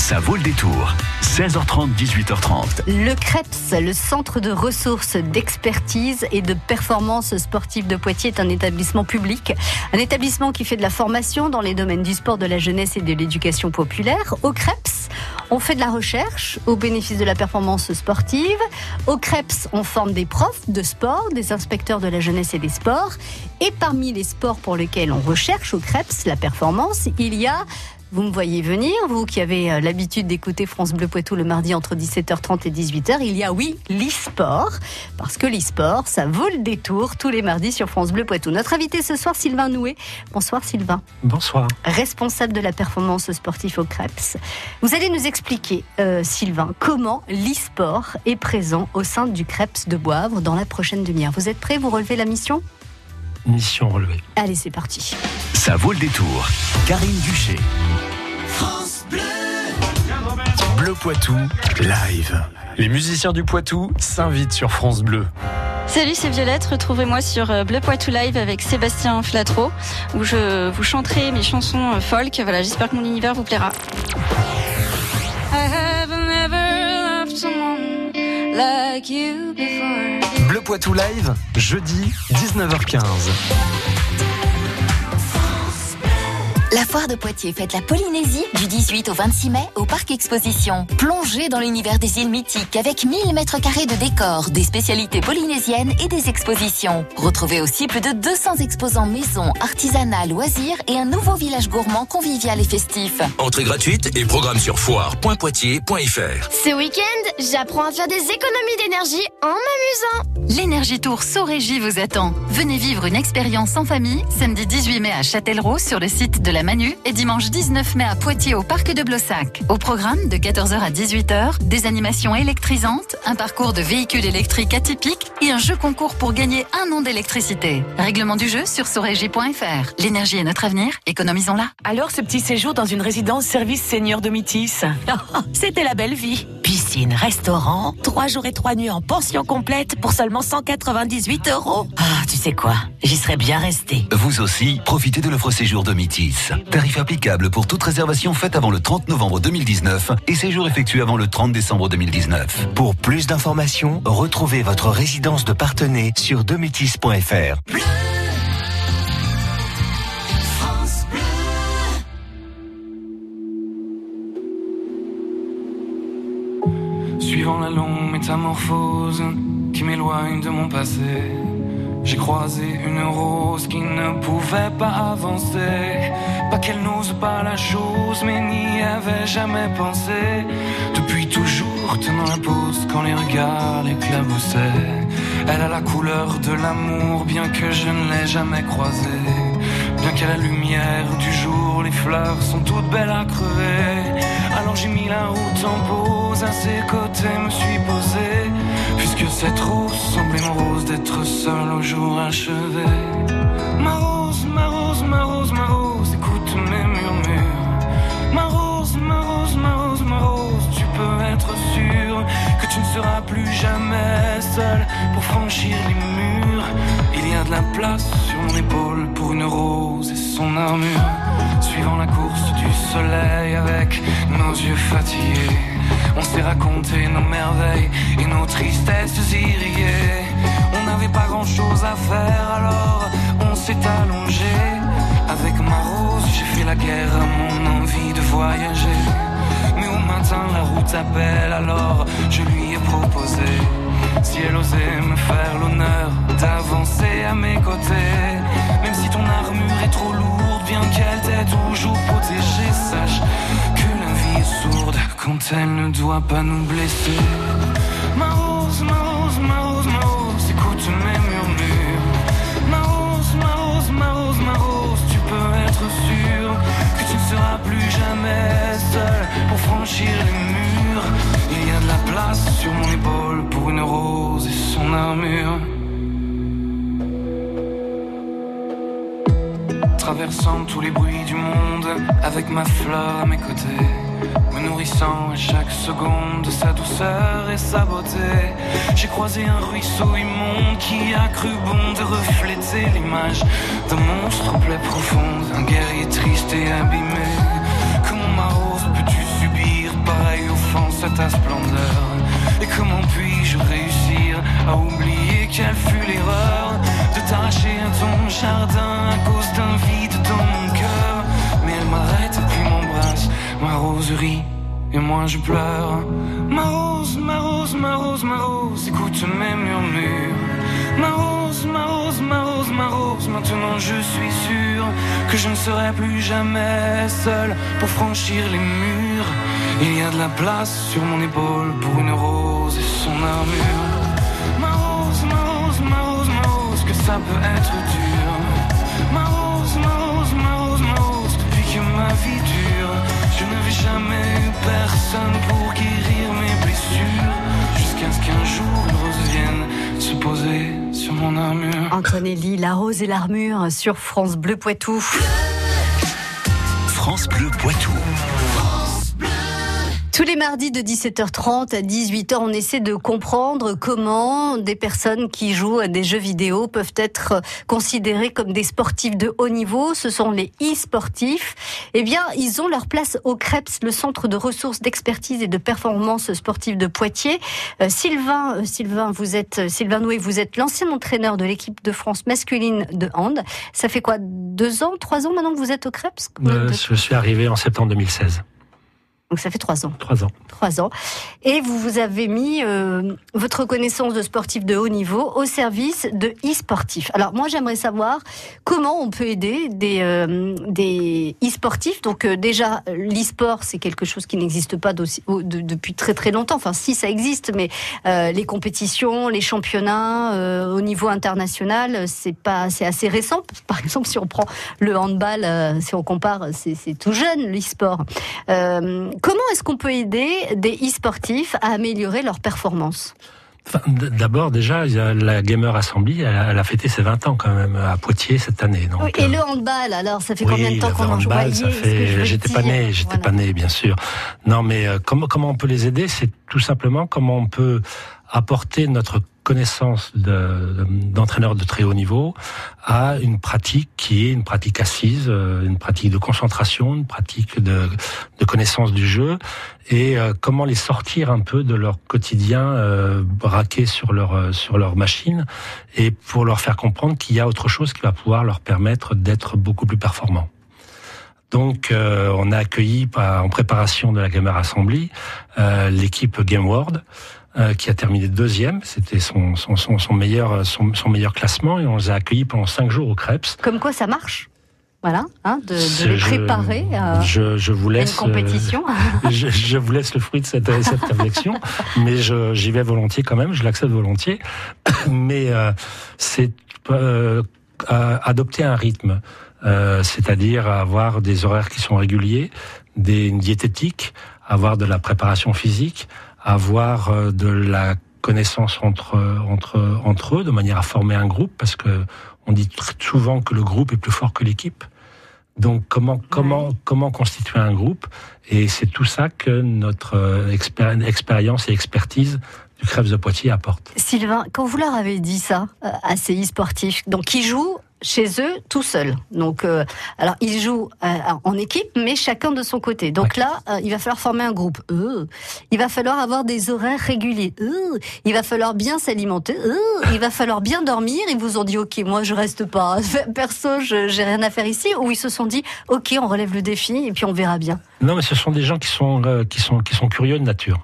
Ça vaut le détour. 16h30, 18h30. Le CREPS, le Centre de ressources, d'expertise et de performance sportive de Poitiers, est un établissement public. Un établissement qui fait de la formation dans les domaines du sport, de la jeunesse et de l'éducation populaire. Au CREPS, on fait de la recherche au bénéfice de la performance sportive. Au CREPS, on forme des profs de sport, des inspecteurs de la jeunesse et des sports. Et parmi les sports pour lesquels on recherche au CREPS la performance, il y a vous me voyez venir, vous qui avez euh, l'habitude d'écouter France Bleu Poitou le mardi entre 17h30 et 18h. Il y a, oui, l'e-sport, parce que l'e-sport, ça vaut le détour tous les mardis sur France Bleu Poitou. Notre invité ce soir, Sylvain Noué. Bonsoir Sylvain. Bonsoir. Responsable de la performance sportive au CREPS. Vous allez nous expliquer, euh, Sylvain, comment l'e-sport est présent au sein du CREPS de Boivre dans la prochaine demi-heure. Vous êtes prêts Vous relevez la mission? Mission relevée. Allez, c'est parti. Ça vaut le détour. Karine Duché. France Bleu. Bleu Poitou, live. Les musiciens du Poitou s'invitent sur France Bleu. Salut, c'est Violette. Retrouvez-moi sur euh, Bleu Poitou Live avec Sébastien Flatreau, où je vous chanterai mes chansons euh, folk. Voilà, j'espère que mon univers vous plaira. I have never loved someone like you before. Poitou Live, jeudi 19h15. La foire de Poitiers fête la Polynésie du 18 au 26 mai au Parc Exposition. Plongez dans l'univers des îles mythiques avec 1000 mètres carrés de décors, des spécialités polynésiennes et des expositions. Retrouvez aussi plus de 200 exposants maison, artisanat, loisirs et un nouveau village gourmand convivial et festif. Entrée gratuite et programme sur foire.poitiers.fr. Ce week-end, j'apprends à faire des économies d'énergie en m'amusant. L'énergie Tour Sorégie vous attend. Venez vivre une expérience en famille samedi 18 mai à Châtellerault sur le site de la Manu et dimanche 19 mai à Poitiers au parc de Blossac. Au programme de 14h à 18h, des animations électrisantes, un parcours de véhicules électriques atypiques et un jeu concours pour gagner un an d'électricité. Règlement du jeu sur sorégie.fr. L'énergie est notre avenir, économisons-la. Alors ce petit séjour dans une résidence service senior de Métis, c'était la belle vie. Piscine, restaurant, trois jours et trois nuits en pension complète pour seulement 198 euros. Ah, tu sais quoi? J'y serais bien resté. Vous aussi, profitez de l'offre séjour de Métis. Tarif applicable pour toute réservation faite avant le 30 novembre 2019 et séjour effectué avant le 30 décembre 2019. Pour plus d'informations, retrouvez votre résidence de partenaire sur dométis.fr. métamorphose qui m'éloigne de mon passé, j'ai croisé une rose qui ne pouvait pas avancer. Pas qu'elle n'ose pas la chose, mais n'y avait jamais pensé. Depuis toujours, tenant la pose quand les regards l'éclaboussaient. Elle a la couleur de l'amour, bien que je ne l'ai jamais croisée. Bien qu'à la lumière du jour, les fleurs sont toutes belles à crever. Alors j'ai mis la route en pause, à ses côtés me suis posé. Puisque cette rose semblait mon rose d'être seul au jour achevé. Ma rose, ma rose, ma rose, ma rose, seras plus jamais seul pour franchir les murs. Il y a de la place sur mon épaule pour une rose et son armure. Suivant la course du soleil avec nos yeux fatigués, on s'est raconté nos merveilles et nos tristesses irriguées. On n'avait pas grand chose à faire alors on s'est allongé. Avec ma rose, j'ai fait la guerre à mon envie de voyager. Mais au matin, la alors je lui ai proposé. Si elle osait me faire l'honneur d'avancer à mes côtés. Même si ton armure est trop lourde, bien qu'elle t'ait toujours protégée, sache que la vie est sourde quand elle ne doit pas nous blesser. Ma rose, ma rose, ma rose, ma rose, écoute mes murmures. Ma rose, ma rose, ma rose, ma rose, tu peux être sûr plus jamais seul pour franchir les murs. Il y a de la place sur mon épaule pour une rose et son armure. Traversant tous les bruits du monde avec ma fleur à mes côtés, me nourrissant à chaque seconde de sa douceur et sa beauté croisé un ruisseau immonde qui a cru bon de refléter l'image d'un monstre en plaie profonde, un guerrier triste et abîmé. Comment ma rose peux-tu subir pareille offense à ta splendeur? Et comment puis-je réussir à oublier quelle fut l'erreur de t'arracher à ton jardin à cause d'un vide dans mon cœur? Mais elle m'arrête puis m'embrasse, ma roserie et moi je pleure. Ma rose, ma rose, ma rose, ma rose, écoute mes murmures. Ma rose, ma rose, ma rose, ma rose, maintenant je suis sûr que je ne serai plus jamais seul pour franchir les murs. Il y a de la place sur mon épaule pour une rose et son armure. Ma rose, ma rose, ma rose, ma rose, que ça peut être dur. Ma rose, ma rose, ma rose, ma rose, depuis que ma vie dure, je n'avais jamais eu personne pour guérir mes blessures. Jusqu'à ce qu'un jour une rose vienne se poser sur mon armure. Antonelli, La Rose et l'Armure sur France Bleu Poitou. France Bleu Poitou. Tous les mardis de 17h30 à 18h, on essaie de comprendre comment des personnes qui jouent à des jeux vidéo peuvent être considérées comme des sportifs de haut niveau. Ce sont les e-sportifs. Eh bien, ils ont leur place au CREPS, le centre de ressources d'expertise et de performance sportive de Poitiers. Euh, Sylvain, euh, Sylvain, vous êtes, euh, Sylvain Noué, vous êtes l'ancien entraîneur de l'équipe de France masculine de hand. Ça fait quoi, deux ans, trois ans maintenant que vous êtes au CREPS? Euh, je suis arrivé en septembre 2016. Donc ça fait trois ans. Trois ans. Trois ans. Et vous vous avez mis euh, votre connaissance de sportif de haut niveau au service de e-sportifs. Alors moi j'aimerais savoir comment on peut aider des, euh, des e-sportifs. Donc euh, déjà l'e-sport c'est quelque chose qui n'existe pas de- depuis très très longtemps. Enfin si ça existe, mais euh, les compétitions, les championnats euh, au niveau international c'est pas c'est assez récent. Par exemple si on prend le handball, euh, si on compare, c'est c'est tout jeune l'e-sport. Euh, comment est-ce qu'on peut aider des e-sportifs à améliorer leur performance? Enfin, D'abord, déjà, la Gamer Assembly, elle a, elle a fêté ses 20 ans quand même à Poitiers cette année. Donc, Oui, Et le handball, alors, ça fait combien de temps qu'on en joue fait. J'étais pas né, j'étais pas né, bien sûr. Non, mais euh, comment comment on peut les aider? C'est tout simplement comment on peut apporter notre connaissance de- d'entraîneur de, très haut niveau à une pratique qui est une pratique assise, euh, une pratique de concentration, une pratique de, connaissance du jeu, et euh, comment les sortir un peu de leur quotidien euh, braqué sur leur euh, sur leur machine, et pour leur faire comprendre qu'il y a autre chose qui va pouvoir leur permettre d'être beaucoup plus performants. Donc, on a accueilli en préparation de la Gamer Assembly l'équipe Game World euh, qui a terminé deuxième. C'était son, son, son, son meilleur son, son meilleur classement et on les a accueillis pendant cinq jours au Krebs. Comme quoi ça marche voilà, hein, de, de les préparer à, je, je vous à une laisse compétition. euh, je, je vous laisse le fruit de cette, cette réflexion, mais j'y vais volontiers quand même. Je l'accepte volontiers, mais euh, c'est euh, euh, adopter un rythme, euh, c'est-à-dire avoir des horaires qui sont réguliers, des une diététique, avoir de la préparation physique, avoir euh, de la connaissance entre entre entre eux de manière à former un groupe parce que on dit très souvent que le groupe est plus fort que l'équipe. Donc comment comment comment constituer un groupe? Et c'est tout ça que notre euh, expéri- expérience et expertise du Crèves de Poitiers apporte. Sylvain, quand vous leur avez dit ça euh, à ces e-sportifs, donc qui jouent chez eux tout seuls. Donc, euh, alors ils jouent euh, en équipe, mais chacun de son côté. Donc là, euh, il va falloir former un groupe. Euh, il va falloir avoir des horaires réguliers. Euh, il va falloir bien s'alimenter. Euh, il va falloir bien dormir. Ils vous ont dit, ok, moi je reste pas. Perso, je- j'ai rien à faire ici. Ou ils se sont dit, ok, on relève le défi et puis on verra bien. Non, mais ce sont des gens qui sont euh, qui sont qui sont curieux de nature.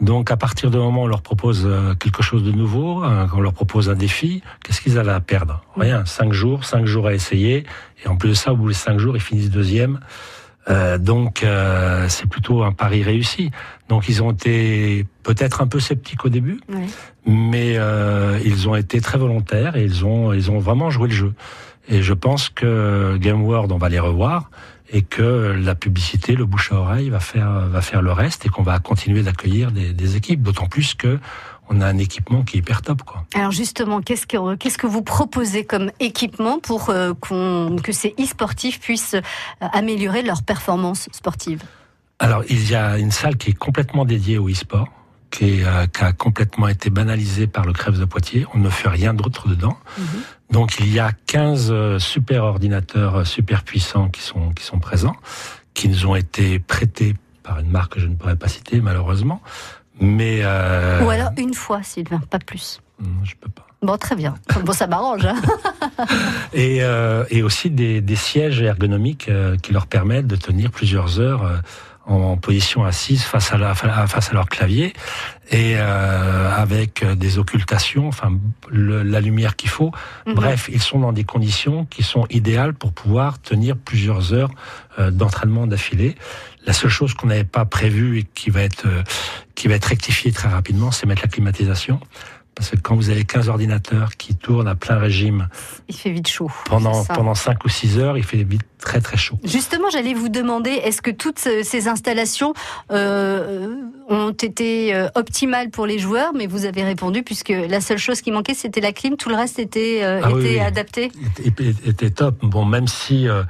Donc à partir du moment où on leur propose euh, quelque chose de nouveau, hein, qu'on leur propose un défi, qu'est-ce qu'ils avaient à perdre? Rien. Cinq jours, cinq jours à essayer, et en plus de ça, au bout des cinq jours, ils finissent deuxième. Euh, donc euh, c'est plutôt un pari réussi. Donc ils ont été peut-être un peu sceptiques au début, mais euh, ils ont été très volontaires et ils ont ils ont vraiment joué le jeu. Et je pense que Game World, on va les revoir et que la publicité, le bouche à oreille va faire va faire le reste et qu'on va continuer d'accueillir des, des équipes. D'autant plus que on a un équipement qui est hyper top, quoi. Alors justement, qu'est-ce que qu'est-ce que vous proposez comme équipement pour euh, qu'on que ces e-sportifs puissent euh, améliorer leur performance sportive? Alors, il y a une salle qui est complètement dédiée au e-sport, qui, est, euh, qui a complètement été banalisée par le Crèves de Poitiers. On ne fait rien d'autre dedans. Donc, il y a 15 euh, super ordinateurs euh, super puissants qui sont, qui sont présents, qui nous ont été prêtés par une marque que je ne pourrais pas citer, malheureusement. Mais... euh, Ou alors une fois, Sylvain, pas plus. je peux pas. Bon, très bien. Bon, ça m'arrange. hein. Et, euh, et aussi des, des sièges ergonomiques qui leur permettent de tenir plusieurs heures en position assise face à, la, face à leur clavier et euh, avec des occultations, enfin le, la lumière qu'il faut. Mhm. Bref, ils sont dans des conditions qui sont idéales pour pouvoir tenir plusieurs heures euh, d'entraînement d'affilée. La seule chose qu'on n'avait pas prévue et qui va être euh, qui va être rectifiée très rapidement, c'est mettre la climatisation. Parce que quand vous avez 15 ordinateurs qui tournent à plein régime Il fait vite chaud. pendant, pendant 5 ou 6 heures, il fait vite très très chaud. Justement, j'allais vous demander, est-ce que toutes ce- ces installations euh, ont été euh, optimales pour les joueurs? Mais vous avez répondu, puisque la seule chose qui manquait, c'était la clim, tout le reste était, euh, Ah oui, était oui. adapté. était, était top. Bon, même si euh,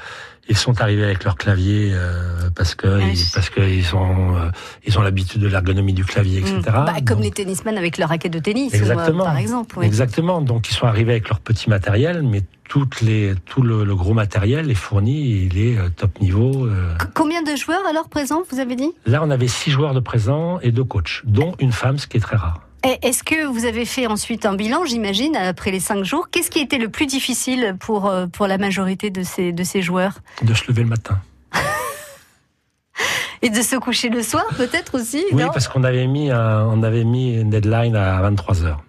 ils sont arrivés avec leur clavier euh, parce que ils, parce qu'ils ont euh, ils ont l'habitude de l'ergonomie du clavier, etc. Mm. Bah, comme Donc, les tennisman avec leur raquette de tennis, Exactement. euh, par exemple. oui. Exactement. Donc ils sont arrivés avec leur petit matériel, mais toutes les tout le, le gros matériel est fourni, il est euh, top niveau. euh. Combien de joueurs alors présents, vous avez dit? Là, on avait six joueurs de présent et deux coachs, dont une femme, ce qui est très rare. Est-ce que vous avez fait ensuite un bilan, j'imagine, après les cinq jours? Qu'est-ce qui a été le plus difficile pour, euh, pour la majorité de ces, de ces joueurs? De se lever le matin. Et de se coucher le soir, peut-être aussi Oui, non? parce qu'on avait mis un- on avait mis une deadline à 23 heures,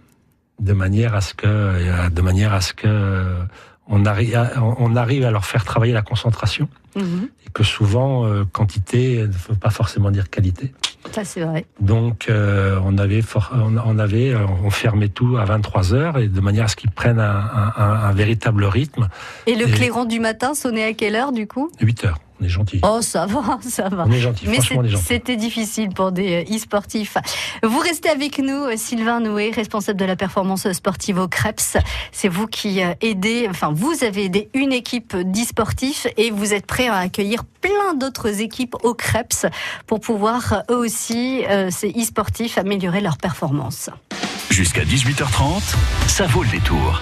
de manière à ce que euh, de manière à ce que euh, on arrive à, on arrive à leur faire travailler la concentration Et que souvent euh, quantité ne veut pas forcément dire qualité. Ça, c'est vrai. Donc euh, on avait on, on avait euh, on fermait tout à 23 heures et de manière à ce qu'ils prennent un, un- un- un véritable rythme. Et le Et- clairon du matin sonnait à quelle heure, du coup? 8 heures. On est gentil. Oh, ça va, ça va. On est gentil. Mais c'était difficile pour des e-sportifs. Vous restez avec nous, Sylvain Noué, responsable de la performance sportive au Krebs. C'est vous qui aidez, enfin, vous avez aidé une équipe d'e-sportifs et vous êtes prêt à accueillir plein d'autres équipes au Krebs pour pouvoir, euh, eux aussi, euh, ces e-sportifs, améliorer leur performance. Jusqu'à 18h30, ça vaut le détour.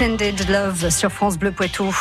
Love. Soft Cell Tended Love sur France Bleu Poitou.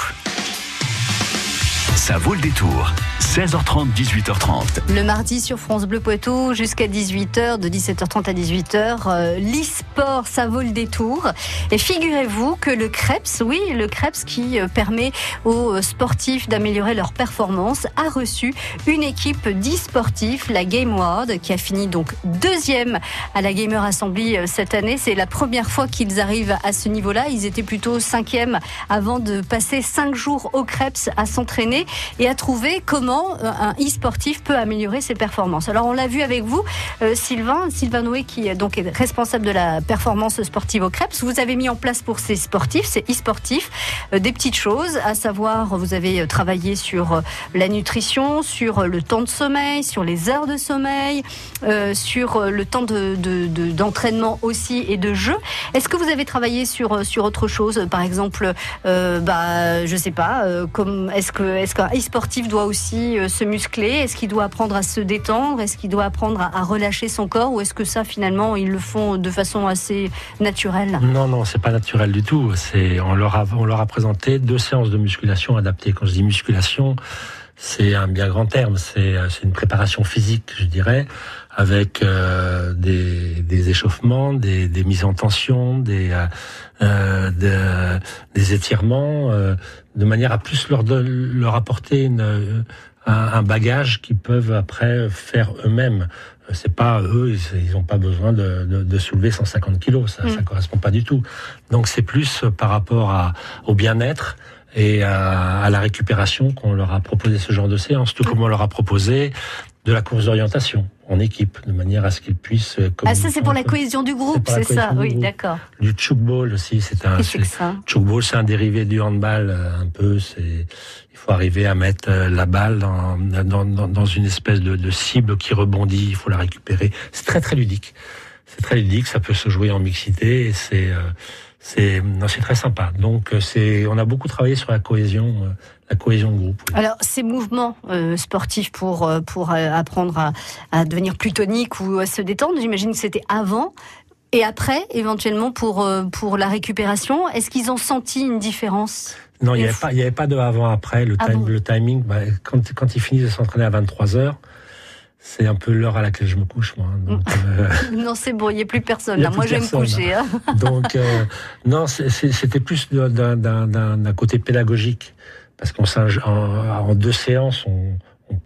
Ça vaut le détour. 16h30, 18h30. Le mardi sur France Bleu Poitou jusqu'à 18h, de 17h30 à 18h, euh, l'e-sport, ça vaut le détour. Et figurez-vous que le CREPS, oui, le CREPS qui euh, permet aux sportifs d'améliorer leur performance, a reçu une équipe d'e-sportifs, la Game World, qui a fini donc deuxième à la Gamer Assembly euh, cette année. C'est la première fois qu'ils arrivent à ce niveau-là. Ils étaient plutôt cinquième avant de passer cinq jours au CREPS à s'entraîner et à trouver comment euh, un e-sportif peut améliorer ses performances. Alors on l'a vu avec vous, euh, Sylvain, Sylvain Noé qui est donc est responsable de la performance sportive au CREPS. Vous avez mis en place pour ces sportifs, ces e-sportifs, euh, des petites choses, à savoir vous avez travaillé sur la nutrition, sur le temps de sommeil, sur les heures de sommeil, euh, sur le temps de, de- de- d'entraînement aussi et de jeu. Est-ce que vous avez travaillé sur sur autre chose, par exemple, euh, bah je sais pas, euh, comme est-ce que est-ce e-sportif doit aussi euh, se muscler Est-ce qu'il doit apprendre à se détendre? Est-ce qu'il doit apprendre à, relâcher son corps? Ou est-ce que ça finalement ils le font de façon assez naturelle? Non, non, c'est pas naturel du tout. C'est on leur a on leur a présenté deux séances de musculation adaptées. Quand je dis musculation, c'est un bien grand terme. C'est euh, c'est une préparation physique, je dirais, avec euh, des, des échauffements, des, des mises en tension, des euh, euh, de- des étirements, euh, de manière à plus leur leur apporter une, euh, un, un bagage qu'ils peuvent après faire eux-mêmes. Euh, C'est pas eux, ils- n'ont pas besoin de, de, de soulever 150 kilos, ça, Mm. ça correspond pas du tout. Donc c'est plus par rapport à, au bien-être et à, à la récupération qu'on leur a proposé ce genre de séance, tout comme on leur a proposé de la course d'orientation en équipe, de manière à ce qu'ils puissent. euh, Ah ça c'est pour la cohésion du groupe, c'est ça Oui, d'accord. Du chukball aussi, c'est un. C'est- Chukball, c'est un dérivé du handball, euh, un peu. C'est, il faut arriver à mettre euh, la balle dans, dans, dans, dans une espèce de, de cible qui rebondit. Il faut la récupérer. C'est très très ludique. C'est très ludique. Ça peut se jouer en mixité. Et c'est, euh, c'est, non, c'est très sympa. Donc c'est, on a beaucoup travaillé sur la cohésion, la cohésion de groupe. Alors, ces mouvements euh, sportifs pour, euh, pour euh, apprendre à, à devenir plus tonique ou à se détendre, j'imagine que c'était avant et après, éventuellement, pour, pour la récupération. Est-ce qu'ils ont senti une différence? Non, il n'y avait pas, avait de avant-après. Le, Ah time- bon le timing, bah, quand, quand ils finissent de s'entraîner à 23 heures, c'est un peu l'heure à laquelle je me couche, moi. Donc, euh, Non, c'est bon, il n'y a plus personne. A Là. plus Moi, je vais me coucher. hein. Donc, euh, non, c'était plus d'un côté pédagogique. Parce qu'en en, deux séances, on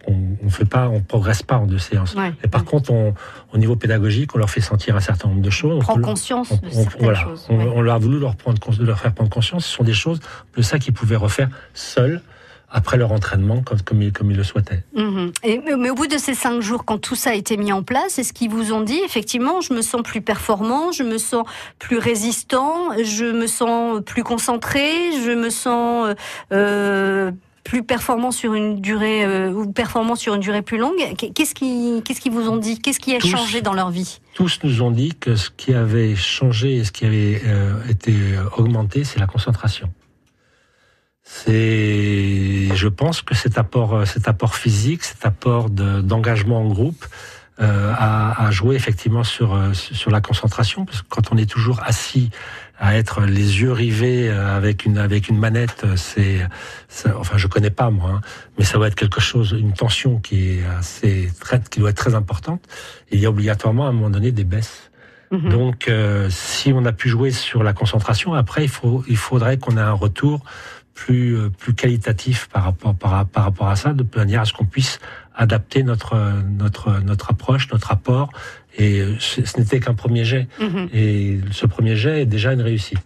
on, on fait pas, on progresse pas en deux séances. Ouais. Et par contre, on, au niveau pédagogique, on leur fait sentir un certain nombre de choses. On prend conscience on- de on- certaines voilà, choses. on, ouais. on leur a voulu leur, prendre, leur faire prendre conscience. Ce sont des choses de ça qu'ils pouvaient refaire seuls après leur entraînement, comme, comme, ils, comme ils le souhaitaient. Mhm. Et, mais, au bout de ces cinq jours, quand tout ça a été mis en place, est-ce qu'ils vous ont dit effectivement, je me sens plus performant, je me sens plus résistant, je me sens plus concentré, je me sens euh, euh, plus performant sur une durée euh, ou performant sur une durée plus longue? Qu'est-ce qui, qu'est-ce qu'ils vous ont dit? Qu'est-ce qui a Tous. changé dans leur vie? Tous nous ont dit que ce qui avait changé et ce qui avait euh, été augmenté, c'est la concentration. C'est, je pense que cet apport, euh, cet apport physique, cet apport de- d'engagement en groupe euh, a, a joué effectivement sur euh, sur la concentration, parce que quand on est toujours assis à être les yeux rivés euh, avec une avec une manette, c'est, enfin je connais pas moi, hein, mais ça va être quelque chose, une tension qui est assez très, qui doit être très importante. Il y a obligatoirement à un moment donné des baisses. Donc, euh, si on a pu jouer sur la concentration, après, il, faut, il faudrait qu'on ait un retour plus, euh, plus qualitatif par rapport, par, par rapport à ça, de manière à ce qu'on puisse adapter notre, notre, notre approche, notre apport. Et euh, ce, n'était qu'un premier jet. Mhm. Et ce premier jet est déjà une réussite.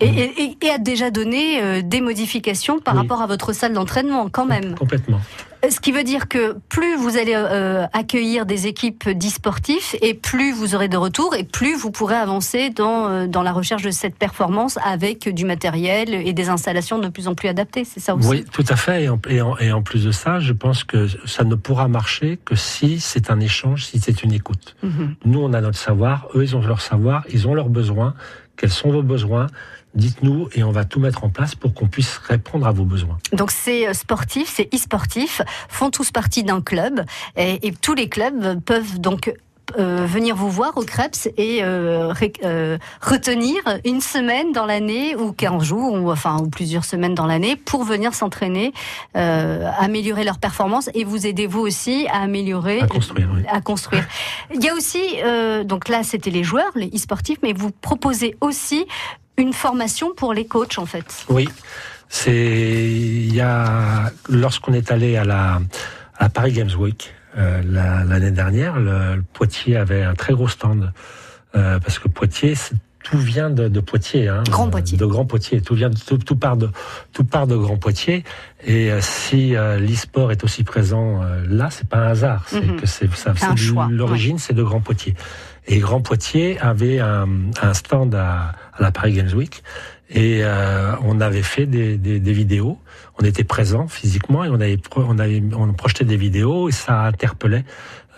et, et- et- et a déjà donné euh, des modifications par Oui. rapport à votre salle d'entraînement quand même. Complètement. Ce qui veut dire que plus vous allez euh, accueillir des équipes d'e-sportifs et plus vous aurez de retours et plus vous pourrez avancer dans, euh, dans la recherche de cette performance avec du matériel et des installations de plus en plus adaptées. C'est ça aussi Oui, tout à fait. Et en, et en- et en plus de ça, je pense que ça ne pourra marcher que si c'est un échange, si c'est une écoute. Mhm. Nous, on a notre savoir, eux, ils ont leur savoir, ils ont leurs besoins. Quels sont vos besoins? Dites-nous et on va tout mettre en place pour qu'on puisse répondre à vos besoins. Donc ces euh, sportifs, ces e-sportifs font tous partie d'un club et, et tous les clubs peuvent donc euh, venir vous voir au Krebs et euh, ré- euh, retenir une semaine dans l'année ou 15 jours ou enfin ou plusieurs semaines dans l'année pour venir s'entraîner, améliorer leur performance et vous aider vous aussi à améliorer, À construire, oui. à construire. Il y a aussi donc là c'était les joueurs, les e-sportifs, mais vous proposez aussi une formation pour les coachs en fait. Oui, c'est il y a lorsqu'on est allé à la à Paris Games Week euh, la- l'année dernière, le, le Poitiers avait un très gros stand euh, parce que Poitiers tout vient de, de Poitiers, hein, Grand Poitiers. de Grand Poitiers. Tout vient, de- tout, tout part de tout part de Grand Poitiers. Et euh, si euh, l'e-sport est aussi présent euh, là, c'est pas un hasard. C'est Mhm. que c'est ça. L'origine, c'est de Grand Poitiers. Et Grand Poitiers avait un, un stand à, à la Paris Games Week et euh, on avait fait des, des, des vidéos. On était présents physiquement et on avait on avait on projetait des vidéos et ça interpellait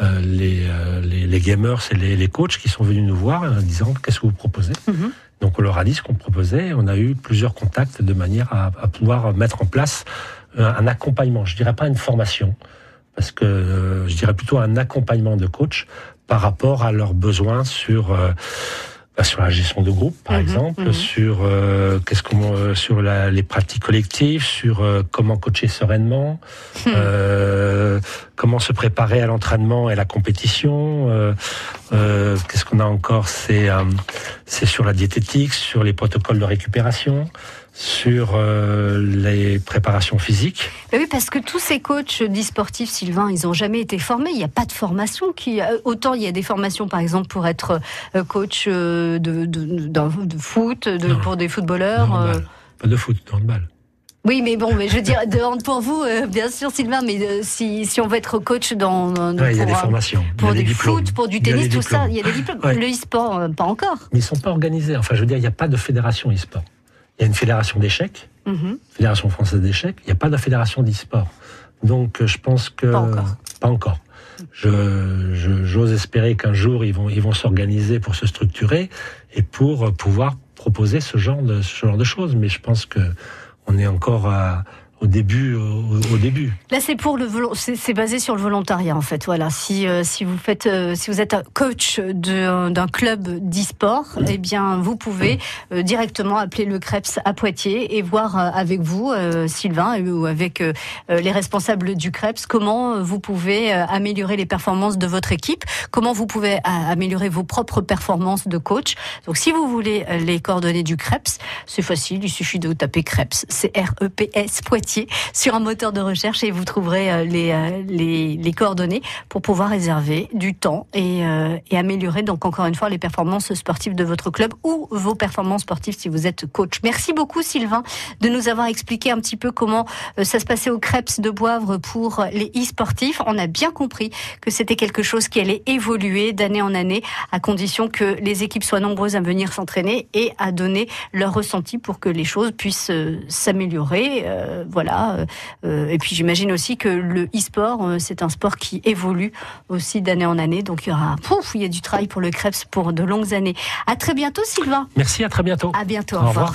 euh, les, euh, les les gamers et les, les coachs qui sont venus nous voir en disant qu'est-ce que vous proposez? Mhm. Donc on leur a dit ce qu'on proposait. et On a eu plusieurs contacts de manière à, à pouvoir mettre en place un, un accompagnement. Je dirais pas une formation parce que euh, je dirais plutôt un accompagnement de coach par rapport à leurs besoins sur euh, bah, sur la gestion de groupe, par Mhm, exemple, mhm. sur euh, qu'est-ce qu'on euh, sur la, les pratiques collectives, sur euh, comment coacher sereinement, Hmm. euh, comment se préparer à l'entraînement et à la compétition. euh, euh, qu'est-ce qu'on a encore C'est euh, c'est sur la diététique, sur les protocoles de récupération, sur euh, les préparations physiques. Ben oui, parce que tous ces coachs d'e-sportifs, Sylvain, ils n'ont jamais été formés. Il n'y a pas de formation qui. euh, Autant il y a des formations, par exemple, pour être euh, coach de, de, d'un- de foot, Non. pour des footballeurs. De. Pas de foot, de handball. Oui, mais bon, mais je veux dire, de hand pour vous, euh, bien sûr, Sylvain, mais euh, si, si on veut être coach dans. dans- Ouais, il y a des formations. Pour du foot, pour du tennis, tout ça, il y a des diplômes. Ouais. Le e-sport, euh, pas encore. Mais ils sont pas organisés. Enfin, je veux dire, il n'y a pas de fédération e-sport. Il y a une fédération d'échecs, Mhm. fédération française d'échecs. Il n'y a pas de fédération d'e-sport. Donc, euh, je pense que Pas encore. pas encore. Je, je- j'ose espérer qu'un jour ils vont ils vont s'organiser pour se structurer et pour euh, pouvoir proposer ce genre de ce genre de choses. Mais je pense que on est encore à- au début au, au début. Là, c'est pour le c'est basé sur le volontariat en fait. Voilà, si euh, si vous faites euh, si vous êtes un coach d'un club d'e-sport, eh bien vous pouvez euh, directement appeler le Krebs à Poitiers et voir euh, avec vous euh, Sylvain euh, ou avec euh, euh, les responsables du Krebs comment euh, vous pouvez euh, améliorer les performances de votre équipe, comment vous pouvez euh, améliorer vos propres performances de coach. Donc si vous voulez euh, les coordonnées du Krebs, c'est facile, il suffit de taper Krebs, c'est R E P S Poitiers sur un moteur de recherche et vous trouverez euh, les, euh, les, les coordonnées pour pouvoir réserver du temps et, euh, et améliorer donc encore une fois les performances sportives de votre club ou vos performances sportives si vous êtes coach. Merci beaucoup Sylvain de nous avoir expliqué un petit peu comment ça se passait au Krebs de Boivre pour les e-sportifs. On a bien compris que c'était quelque chose qui allait évoluer d'année en année à condition que les équipes soient nombreuses à venir s'entraîner et à donner leur ressenti pour que les choses puissent s'améliorer. Euh, voilà. euh, euh, et puis j'imagine aussi que le e-sport, euh, c'est un sport qui évolue aussi d'année en année. Donc il y aura, pouf, il y a du travail pour le Krebs pour de longues années. À très bientôt Sylvain. Merci, à très bientôt. À bientôt. Au revoir.